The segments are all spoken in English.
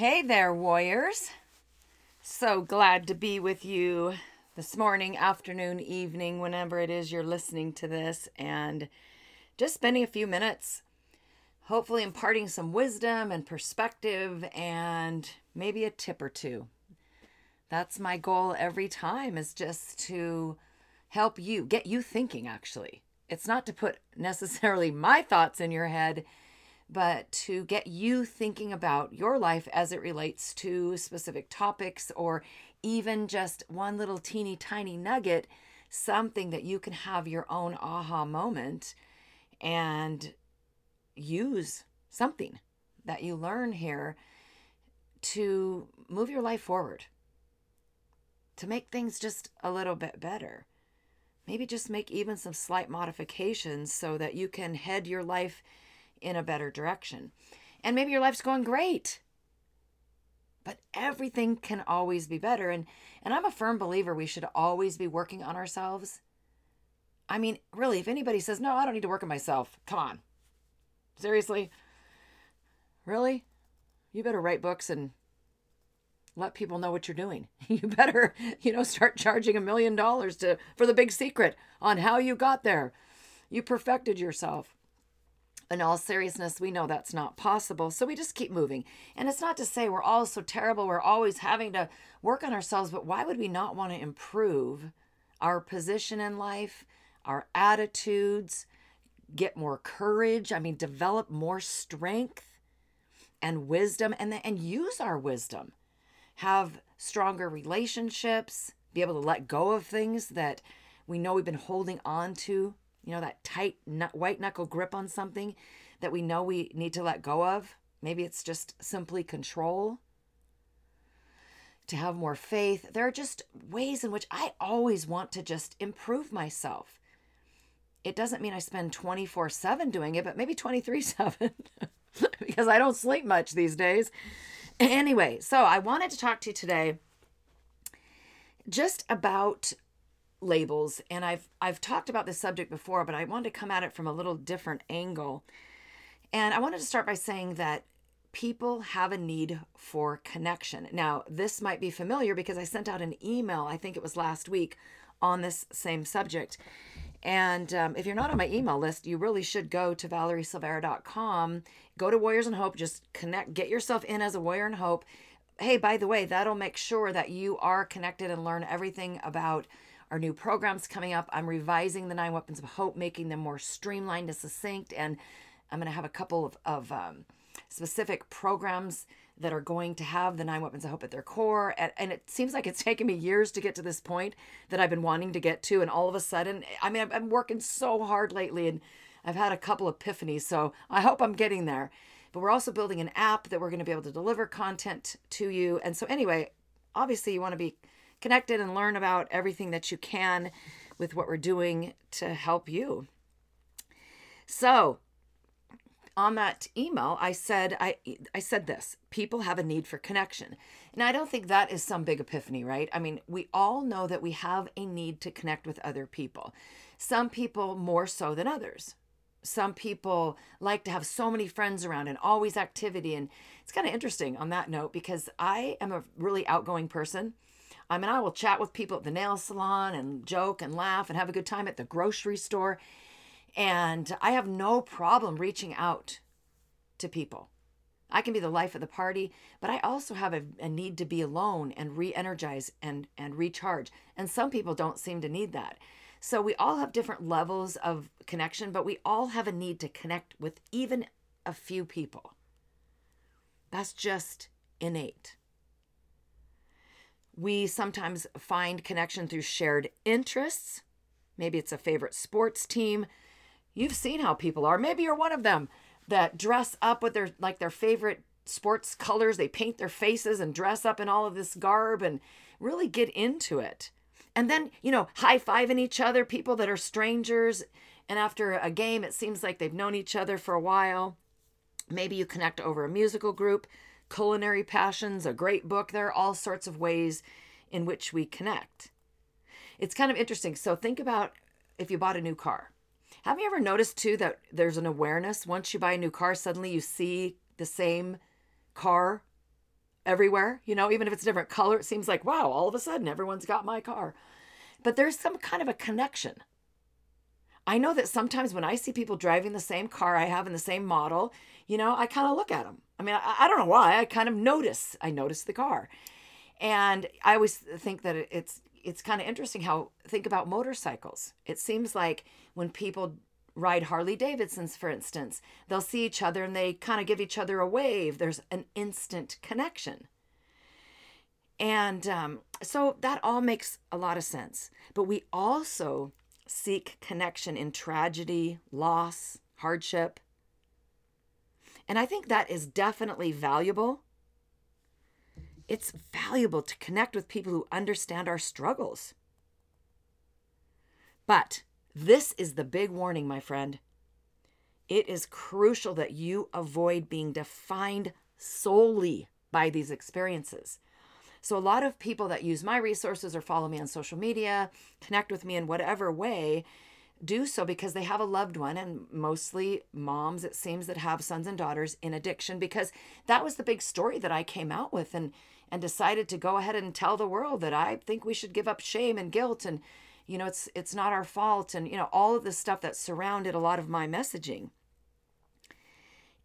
Hey there, warriors. So glad to be with you this morning, afternoon, evening, whenever it is you're listening to this, and just spending a few minutes, hopefully imparting some wisdom and perspective and maybe a tip or two. That's my goal every time is just to help you get you thinking actually. It's not to put necessarily my thoughts in your head but to get you thinking about your life as it relates to specific topics or even just one little teeny tiny nugget, something that you can have your own aha moment and use something that you learn here to move your life forward, to make things just a little bit better. Maybe just make even some slight modifications so that you can head your life in a better direction. And maybe your life's going great. But everything can always be better and and I'm a firm believer we should always be working on ourselves. I mean, really, if anybody says, "No, I don't need to work on myself." Come on. Seriously? Really? You better write books and let people know what you're doing. You better, you know, start charging a million dollars to for the big secret on how you got there. You perfected yourself in all seriousness, we know that's not possible. So we just keep moving. And it's not to say we're all so terrible, we're always having to work on ourselves, but why would we not want to improve our position in life, our attitudes, get more courage? I mean, develop more strength and wisdom and, and use our wisdom. Have stronger relationships, be able to let go of things that we know we've been holding on to you know, that tight white knuckle grip on something that we know we need to let go of. Maybe it's just simply control. To have more faith. There are just ways in which I always want to just improve myself. It doesn't mean I spend 24 7 doing it, but maybe 23 7 because I don't sleep much these days. Anyway, so I wanted to talk to you today just about labels and I've I've talked about this subject before but I wanted to come at it from a little different angle. And I wanted to start by saying that people have a need for connection. Now, this might be familiar because I sent out an email, I think it was last week, on this same subject. And um, if you're not on my email list, you really should go to valeriesilveira.com, go to Warriors and Hope, just connect, get yourself in as a Warrior and Hope. Hey, by the way, that'll make sure that you are connected and learn everything about our new programs coming up. I'm revising the nine weapons of hope, making them more streamlined and succinct. And I'm going to have a couple of, of um, specific programs that are going to have the nine weapons of hope at their core. And, and, it seems like it's taken me years to get to this point that I've been wanting to get to. And all of a sudden, I mean, I'm working so hard lately and I've had a couple of epiphanies. So I hope I'm getting there. But we're also building an app that we're going to be able to deliver content to you. And so, anyway, obviously, you want to be connected and learn about everything that you can with what we're doing to help you. So, on that email, I said I I said this, people have a need for connection. And I don't think that is some big epiphany, right? I mean, we all know that we have a need to connect with other people. Some people more so than others. Some people like to have so many friends around and always activity and it's kind of interesting on that note because I am a really outgoing person. I mean, I will chat with people at the nail salon and joke and laugh and have a good time at the grocery store. And I have no problem reaching out to people. I can be the life of the party, but I also have a, a need to be alone and re energize and, and recharge. And some people don't seem to need that. So we all have different levels of connection, but we all have a need to connect with even a few people. That's just innate. We sometimes find connection through shared interests. Maybe it's a favorite sports team. You've seen how people are. Maybe you're one of them that dress up with their like their favorite sports colors. They paint their faces and dress up in all of this garb and really get into it. And then, you know, high fiving each other, people that are strangers. And after a game, it seems like they've known each other for a while. Maybe you connect over a musical group culinary passions, a great book. There are all sorts of ways in which we connect. It's kind of interesting. So think about if you bought a new car. Have you ever noticed too that there's an awareness once you buy a new car, suddenly you see the same car everywhere, you know, even if it's a different color, it seems like, wow, all of a sudden everyone's got my car. But there's some kind of a connection. I know that sometimes when I see people driving the same car I have in the same model, you know, I kind of look at them. I mean, I, I, don't know why. I kind of notice. I notice the car, and I always think that it's it's kind of interesting how think about motorcycles. It seems like when people ride Harley Davidsons, for instance, they'll see each other and they kind of give each other a wave. There's an instant connection. And um, so that all makes a lot of sense. But we also seek connection in tragedy, loss, hardship. And I think that is definitely valuable. It's valuable to connect with people who understand our struggles. But this is the big warning, my friend. It is crucial that you avoid being defined solely by these experiences. So, a lot of people that use my resources or follow me on social media, connect with me in whatever way, do so because they have a loved one, and mostly moms, it seems, that have sons and daughters in addiction, because that was the big story that I came out with and, and decided to go ahead and tell the world that I think we should give up shame and guilt and you know it's it's not our fault and you know all of the stuff that surrounded a lot of my messaging.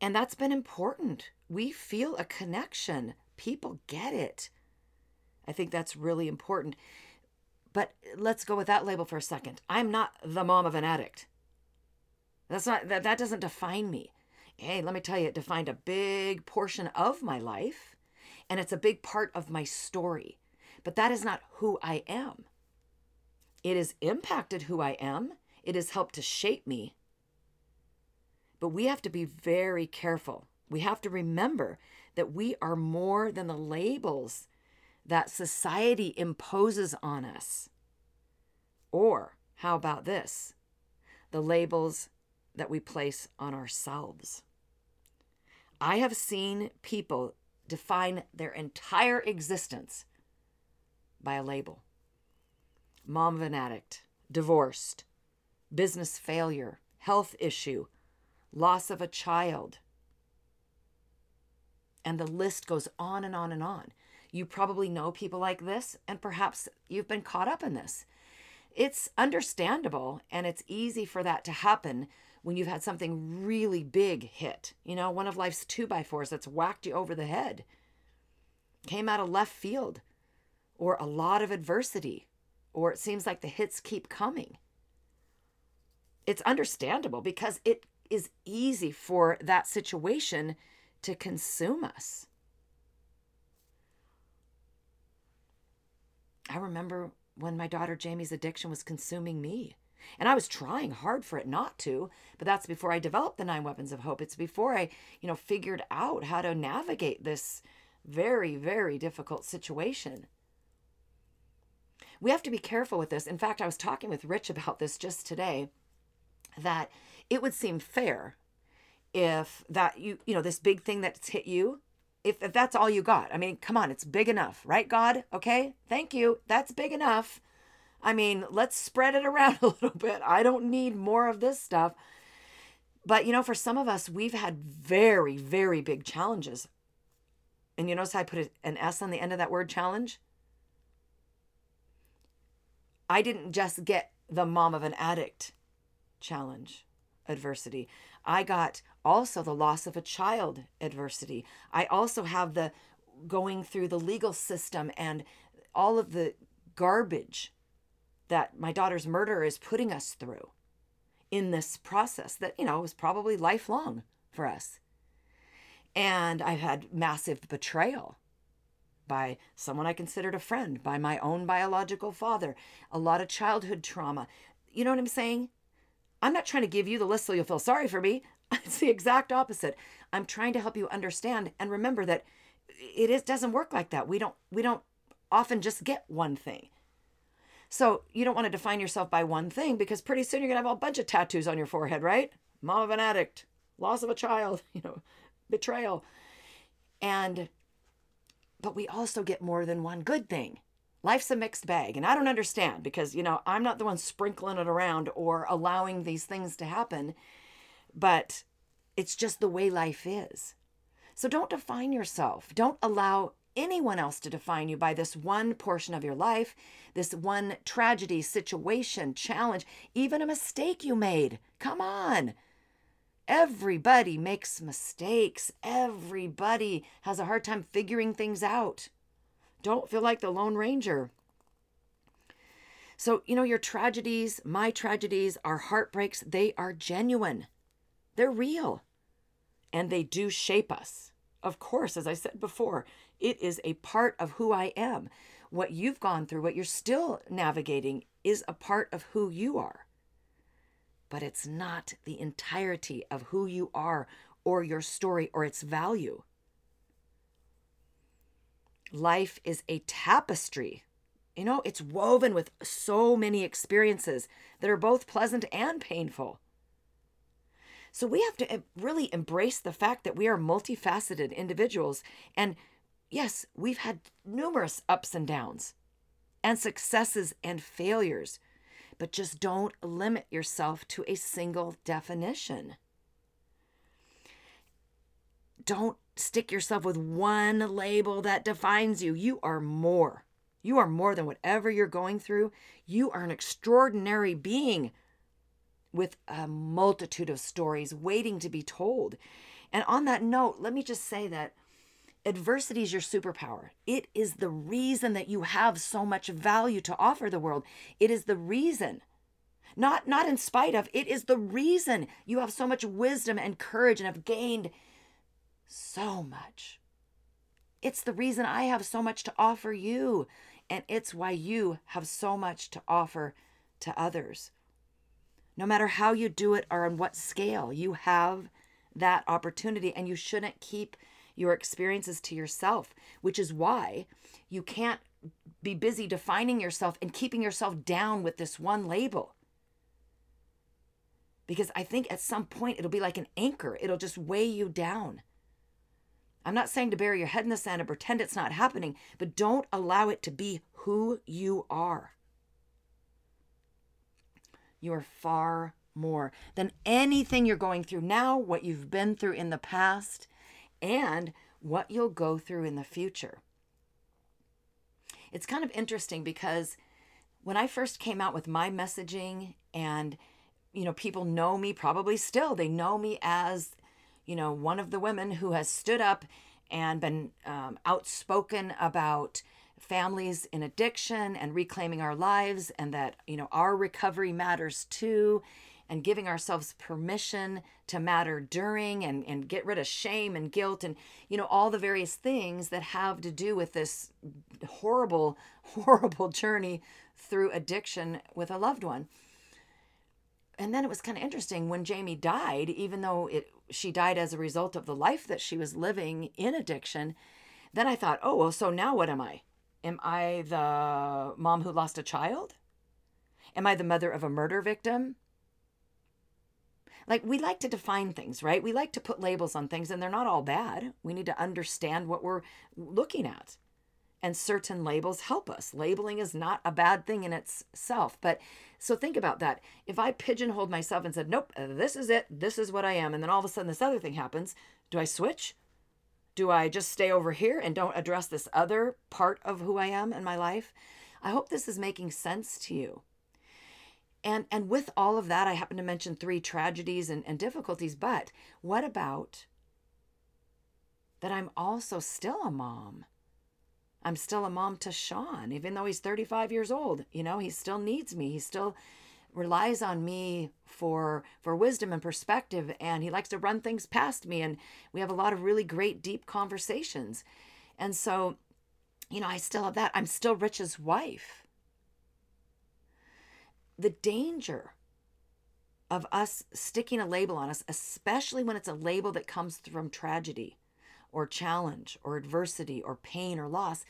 And that's been important. We feel a connection. People get it. I think that's really important. But let's go with that label for a second. I'm not the mom of an addict. That's not that that doesn't define me. Hey, let me tell you, it defined a big portion of my life, and it's a big part of my story. But that is not who I am. It has impacted who I am. It has helped to shape me. But we have to be very careful. We have to remember that we are more than the labels that society imposes on us. Or, how about this? The labels that we place on ourselves. I have seen people define their entire existence by a label mom of an addict, divorced, business failure, health issue, loss of a child. And the list goes on and on and on. You probably know people like this, and perhaps you've been caught up in this. It's understandable and it's easy for that to happen when you've had something really big hit. You know, one of life's two by fours that's whacked you over the head, came out of left field, or a lot of adversity, or it seems like the hits keep coming. It's understandable because it is easy for that situation to consume us. I remember when my daughter Jamie's addiction was consuming me. And I was trying hard for it not to, but that's before I developed the nine weapons of hope. It's before I, you know, figured out how to navigate this very, very difficult situation. We have to be careful with this. In fact, I was talking with Rich about this just today that it would seem fair if that you, you know, this big thing that's hit you if, if that's all you got. I mean, come on, it's big enough, right, God? Okay, thank you. That's big enough. I mean, let's spread it around a little bit. I don't need more of this stuff. But, you know, for some of us, we've had very, very big challenges. And you notice I put an S on the end of that word challenge? I didn't just get the mom of an addict challenge, adversity. I got also the loss of a child adversity. I also have the going through the legal system and all of the garbage that my daughter's murder is putting us through in this process that, you know, was probably lifelong for us. And I've had massive betrayal by someone I considered a friend, by my own biological father, a lot of childhood trauma. You know what I'm saying? I'm not trying to give you the list so you'll feel sorry for me. It's the exact opposite. I'm trying to help you understand and remember that it is doesn't work like that. We don't we don't often just get one thing. So you don't want to define yourself by one thing because pretty soon you're gonna have a bunch of tattoos on your forehead, right? Mom of an addict, loss of a child, you know, betrayal. And but we also get more than one good thing. Life's a mixed bag, and I don't understand because you know I'm not the one sprinkling it around or allowing these things to happen but it's just the way life is. So don't define yourself. Don't allow anyone else to define you by this one portion of your life, this one tragedy, situation, challenge, even a mistake you made. Come on. Everybody makes mistakes. Everybody has a hard time figuring things out. Don't feel like the Lone Ranger. So, you know, your tragedies, my tragedies, our heartbreaks, they are genuine. They're real. And they do shape us. Of course, as I said before, it is a part of who I am. What you've gone through, what you're still navigating, is a part of who you are. But it's not the entirety of who you are or your story or its value. Life is a tapestry. You know, it's woven with so many experiences that are both pleasant and painful. So we have to really embrace the fact that we are multifaceted individuals. And yes, we've had numerous ups and downs, and successes and failures, but just don't limit yourself to a single definition. Don't stick yourself with one label that defines you. You are more. You are more than whatever you're going through. You are an extraordinary being with a multitude of stories waiting to be told. And on that note, let me just say that adversity is your superpower. It is the reason that you have so much value to offer the world. It is the reason. Not not in spite of, it is the reason you have so much wisdom and courage and have gained so much. It's the reason I have so much to offer you, and it's why you have so much to offer to others. No matter how you do it or on what scale, you have that opportunity, and you shouldn't keep your experiences to yourself, which is why you can't be busy defining yourself and keeping yourself down with this one label. Because I think at some point it'll be like an anchor, it'll just weigh you down. I'm not saying to bury your head in the sand and pretend it's not happening, but don't allow it to be who you are. You are far more than anything you're going through now, what you've been through in the past, and what you'll go through in the future. It's kind of interesting because when I first came out with my messaging and you know people know me probably still they know me as you know, one of the women who has stood up and been um, outspoken about families in addiction and reclaiming our lives and that, you know, our recovery matters too and giving ourselves permission to matter during and, and get rid of shame and guilt and you know all the various things that have to do with this horrible horrible journey through addiction with a loved one. And then it was kind of interesting when Jamie died, even though it she died as a result of the life that she was living in addiction. Then I thought, oh well, so now what am I? Am I the mom who lost a child? Am I the mother of a murder victim? Like we like to define things, right? We like to put labels on things, and they're not all bad. We need to understand what we're looking at and certain labels help us. Labeling is not a bad thing in itself. But so think about that. If I pigeonholed myself and said, nope, this is it, this is what I am, and then all of a sudden this other thing happens, do I switch? Do I just stay over here and don't address this other part of who I am in my life? I hope this is making sense to you. And and with all of that, I happen to mention three tragedies and, and difficulties, but what about that I'm also still a mom? I'm still a mom to Sean, even though he's 35 years old. You know, he still needs me. He still relies on me for for wisdom and perspective and he likes to run things past me and we have a lot of really great deep conversations. And so, you know, I still have that. I'm still Rich's wife. The danger of us sticking a label on us, especially when it's a label that comes from tragedy, or challenge or adversity or pain or loss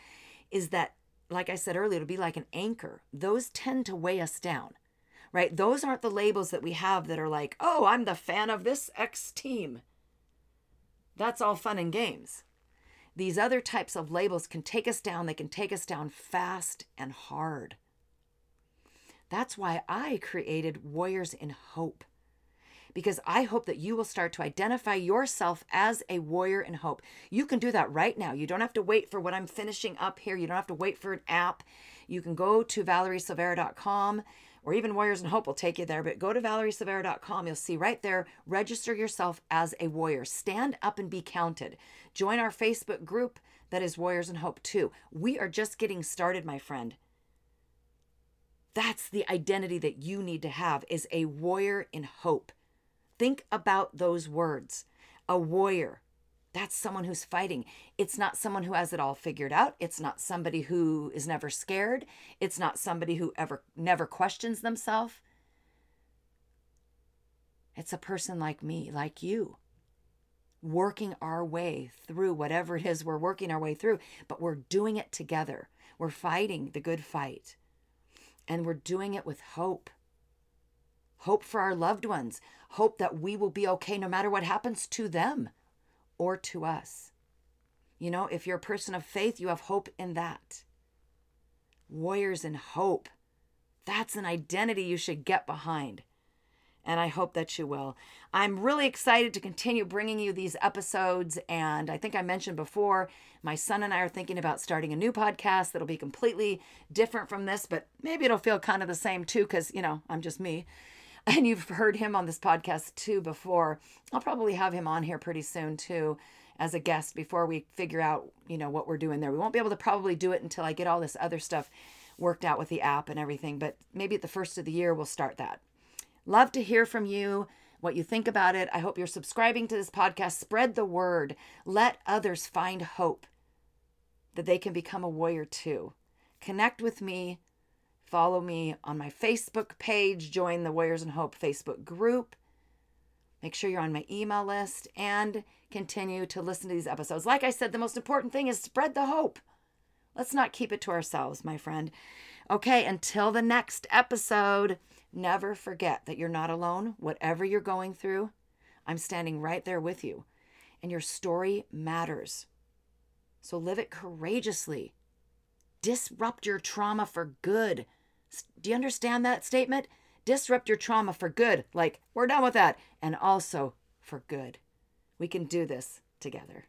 is that, like I said earlier, it'll be like an anchor. Those tend to weigh us down, right? Those aren't the labels that we have that are like, oh, I'm the fan of this X team. That's all fun and games. These other types of labels can take us down, they can take us down fast and hard. That's why I created Warriors in Hope because I hope that you will start to identify yourself as a warrior in hope. You can do that right now. You don't have to wait for what I'm finishing up here. You don't have to wait for an app. You can go to valeriesilveira.com or even Warriors in Hope will take you there. But go to valeriesilveira.com. You'll see right there, register yourself as a warrior. Stand up and be counted. Join our Facebook group that is Warriors in Hope too. We are just getting started, my friend. That's the identity that you need to have is a warrior in hope. Think about those words. A warrior. That's someone who's fighting. It's not someone who has it all figured out. It's not somebody who is never scared. It's not somebody who ever never questions themselves. It's a person like me, like you, working our way through whatever it is we're working our way through, but we're doing it together. We're fighting the good fight. And we're doing it with hope. Hope for our loved ones. Hope that we will be okay no matter what happens to them or to us. You know, if you're a person of faith, you have hope in that. Warriors in hope. That's an identity you should get behind and I hope that you will. I'm really excited to continue bringing you these episodes. And I think I mentioned before, my son and I are thinking about starting a new podcast that'll be completely different from this, but maybe it'll feel kind of the same too, because, you know, I'm just me. And you've heard him on this podcast too before. I'll probably have him on here pretty soon too as a guest before we figure out, you know, what we're doing there. We won't be able to probably do it until I get all this other stuff worked out with the app and everything, but maybe at the first of the year we'll start that. Love to hear from you, what you think about it. I hope you're subscribing to this podcast. Spread the word. Let others find hope that they can become a warrior too. Connect with me. Follow me on my Facebook page. Join the Warriors and Hope Facebook group. Make sure you're on my email list and continue to listen to these episodes. Like I said, the most important thing is spread the hope. Let's not keep it to ourselves, my friend. Okay, until the next episode. Never forget that you're not alone. Whatever you're going through, I'm standing right there with you. And your story matters. So live it courageously. Disrupt your trauma for good. Do you understand that statement? Disrupt your trauma for good. Like, we're done with that. And also for good. We can do this together.